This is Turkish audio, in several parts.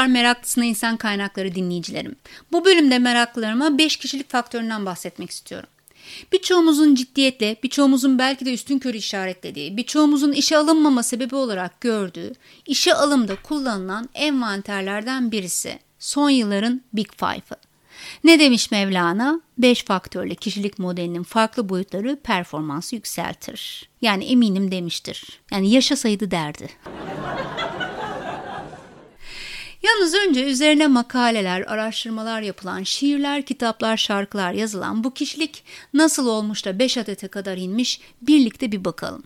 Merhabalar meraklısına insan kaynakları dinleyicilerim. Bu bölümde meraklılarıma 5 kişilik faktöründen bahsetmek istiyorum. Birçoğumuzun ciddiyetle, birçoğumuzun belki de üstün körü işaretlediği, birçoğumuzun işe alınmama sebebi olarak gördüğü, işe alımda kullanılan envanterlerden birisi. Son yılların Big Five'ı. Ne demiş Mevlana? 5 faktörle kişilik modelinin farklı boyutları performansı yükseltir. Yani eminim demiştir. Yani yaşasaydı derdi. Yalnız önce üzerine makaleler, araştırmalar yapılan, şiirler, kitaplar, şarkılar yazılan bu kişilik nasıl olmuş da 5 adete kadar inmiş birlikte bir bakalım.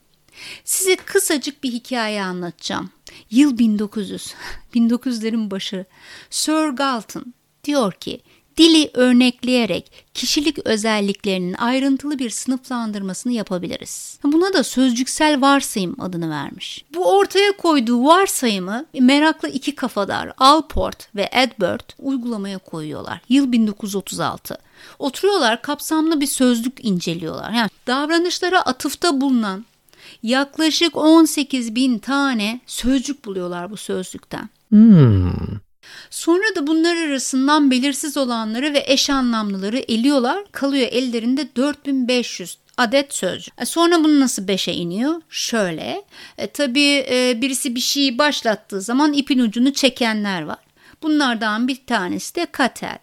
Size kısacık bir hikaye anlatacağım. Yıl 1900, 1900'lerin başı. Sir Galton diyor ki dili örnekleyerek kişilik özelliklerinin ayrıntılı bir sınıflandırmasını yapabiliriz. Buna da sözcüksel varsayım adını vermiş. Bu ortaya koyduğu varsayımı meraklı iki kafadar Alport ve Edward uygulamaya koyuyorlar. Yıl 1936. Oturuyorlar kapsamlı bir sözlük inceliyorlar. Yani davranışlara atıfta bulunan yaklaşık 18 bin tane sözcük buluyorlar bu sözlükten. Hmm. Sonra da bunlar arasından belirsiz olanları ve eş anlamlıları eliyorlar. Kalıyor ellerinde 4500 adet sözcük. E sonra bunu nasıl 5'e iniyor? Şöyle. E, tabii e, birisi bir şeyi başlattığı zaman ipin ucunu çekenler var. Bunlardan bir tanesi de Cattell.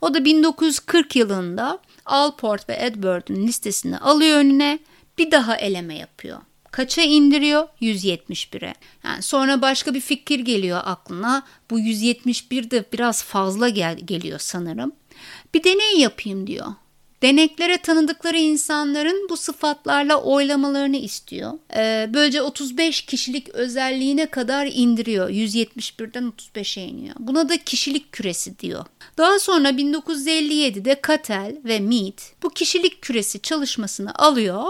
O da 1940 yılında Alport ve Edward'ın listesini alıyor önüne bir daha eleme yapıyor. Kaça indiriyor? 171'e. Yani sonra başka bir fikir geliyor aklına. Bu 171 de biraz fazla gel geliyor sanırım. Bir deney yapayım diyor. Deneklere tanıdıkları insanların bu sıfatlarla oylamalarını istiyor. Ee, böylece 35 kişilik özelliğine kadar indiriyor. 171'den 35'e iniyor. Buna da kişilik küresi diyor. Daha sonra 1957'de Cattell ve Mead bu kişilik küresi çalışmasını alıyor.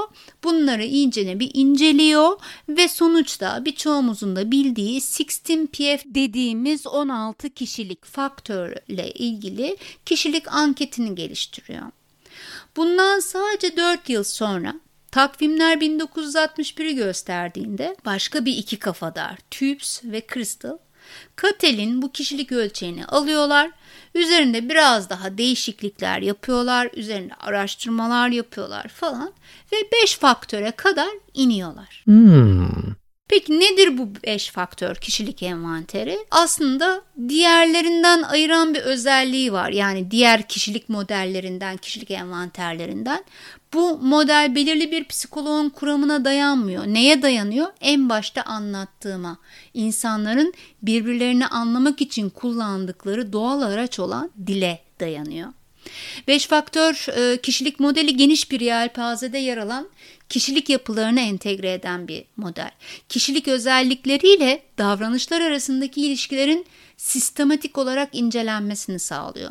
Bunları iyicene bir inceliyor ve sonuçta birçoğumuzun da bildiği 16PF dediğimiz 16 kişilik faktörle ilgili kişilik anketini geliştiriyor. Bundan sadece 4 yıl sonra takvimler 1961'i gösterdiğinde başka bir iki kafadar Tubes ve Crystal Katel'in bu kişilik ölçeğini alıyorlar. Üzerinde biraz daha değişiklikler yapıyorlar. Üzerinde araştırmalar yapıyorlar falan. Ve 5 faktöre kadar iniyorlar. Hmm. Peki nedir bu 5 faktör kişilik envanteri? Aslında diğerlerinden ayıran bir özelliği var. Yani diğer kişilik modellerinden, kişilik envanterlerinden. Bu model belirli bir psikoloğun kuramına dayanmıyor. Neye dayanıyor? En başta anlattığıma. İnsanların birbirlerini anlamak için kullandıkları doğal araç olan dile dayanıyor. Beş faktör e, kişilik modeli geniş bir yelpazede yer alan kişilik yapılarını entegre eden bir model. Kişilik özellikleriyle davranışlar arasındaki ilişkilerin sistematik olarak incelenmesini sağlıyor.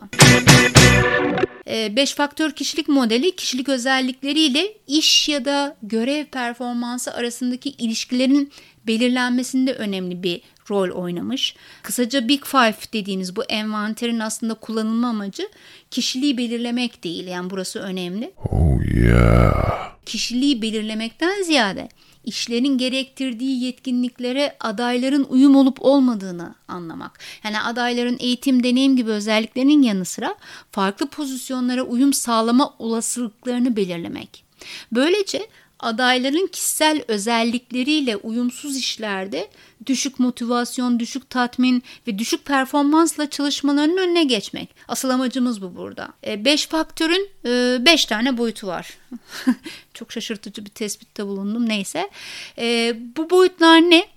5 faktör kişilik modeli kişilik özellikleriyle iş ya da görev performansı arasındaki ilişkilerin belirlenmesinde önemli bir rol oynamış. Kısaca Big Five dediğimiz bu envanterin aslında kullanılma amacı kişiliği belirlemek değil. Yani burası önemli. Oh yeah. Kişiliği belirlemekten ziyade işlerin gerektirdiği yetkinliklere adayların uyum olup olmadığını anlamak. Yani adayların eğitim, deneyim gibi özelliklerinin yanı sıra farklı pozisyonlara uyum sağlama olasılıklarını belirlemek. Böylece adayların kişisel özellikleriyle uyumsuz işlerde düşük motivasyon, düşük tatmin ve düşük performansla çalışmalarının önüne geçmek. Asıl amacımız bu burada. 5 e, faktörün 5 e, tane boyutu var. Çok şaşırtıcı bir tespitte bulundum. Neyse. E, bu boyutlar ne?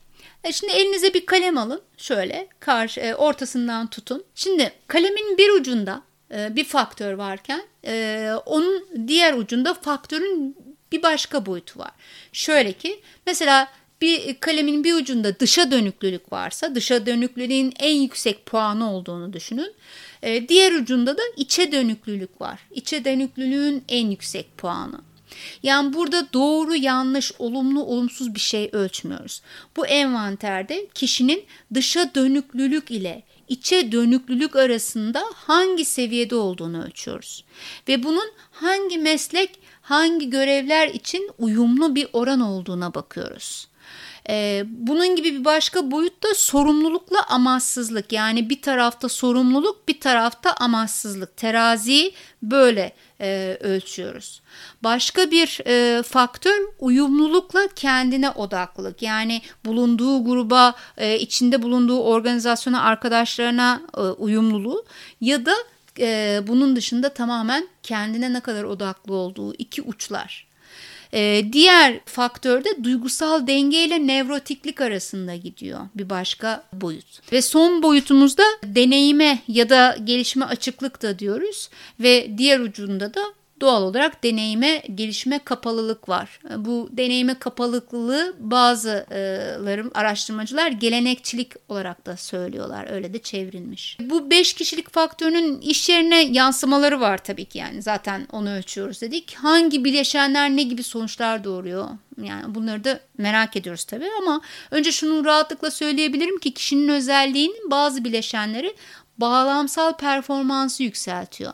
E, şimdi elinize bir kalem alın. Şöyle karşı e, ortasından tutun. Şimdi kalemin bir ucunda e, bir faktör varken e, onun diğer ucunda faktörün bir başka boyutu var. Şöyle ki mesela bir kalemin bir ucunda dışa dönüklülük varsa dışa dönüklülüğün en yüksek puanı olduğunu düşünün. Ee, diğer ucunda da içe dönüklülük var. İçe dönüklülüğün en yüksek puanı. Yani burada doğru, yanlış, olumlu, olumsuz bir şey ölçmüyoruz. Bu envanterde kişinin dışa dönüklülük ile içe dönüklülük arasında hangi seviyede olduğunu ölçüyoruz. Ve bunun hangi meslek hangi görevler için uyumlu bir oran olduğuna bakıyoruz. E, bunun gibi bir başka boyut da sorumlulukla amaçsızlık. Yani bir tarafta sorumluluk bir tarafta amaçsızlık. Teraziyi böyle e, ölçüyoruz. Başka bir e, faktör uyumlulukla kendine odaklılık. Yani bulunduğu gruba, e, içinde bulunduğu organizasyona, arkadaşlarına e, uyumluluğu ya da e, bunun dışında tamamen kendine ne kadar odaklı olduğu iki uçlar. Ee, diğer faktör de duygusal denge ile nevrotiklik arasında gidiyor bir başka boyut. Ve son boyutumuzda deneyime ya da gelişme açıklık da diyoruz ve diğer ucunda da doğal olarak deneyime, gelişme kapalılık var. Bu deneyime kapalılığı bazıları araştırmacılar gelenekçilik olarak da söylüyorlar. Öyle de çevrilmiş. Bu beş kişilik faktörünün iş yerine yansımaları var tabii ki yani zaten onu ölçüyoruz dedik. Hangi bileşenler ne gibi sonuçlar doğuruyor? Yani bunları da merak ediyoruz tabii ama önce şunu rahatlıkla söyleyebilirim ki kişinin özelliğinin bazı bileşenleri bağlamsal performansı yükseltiyor.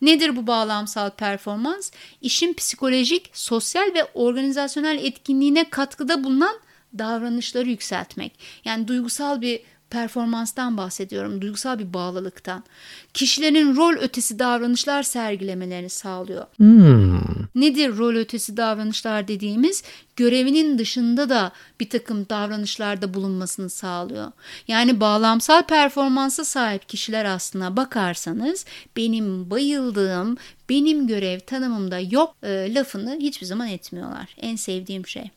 Nedir bu bağlamsal performans? İşin psikolojik, sosyal ve organizasyonel etkinliğine katkıda bulunan davranışları yükseltmek. Yani duygusal bir performanstan bahsediyorum, duygusal bir bağlılıktan. Kişilerin rol ötesi davranışlar sergilemelerini sağlıyor. Hmm. Nedir rol ötesi davranışlar dediğimiz? Görevinin dışında da bir takım davranışlarda bulunmasını sağlıyor. Yani bağlamsal performansa sahip kişiler aslına bakarsanız benim bayıldığım, benim görev tanımımda yok e, lafını hiçbir zaman etmiyorlar. En sevdiğim şey.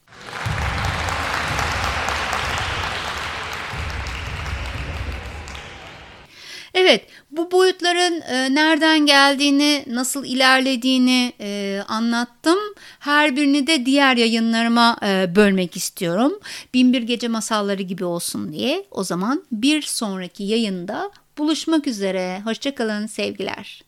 Evet, bu boyutların e, nereden geldiğini, nasıl ilerlediğini e, anlattım. Her birini de diğer yayınlarıma e, bölmek istiyorum. Binbir Gece Masalları gibi olsun diye. O zaman bir sonraki yayında buluşmak üzere. Hoşçakalın sevgiler.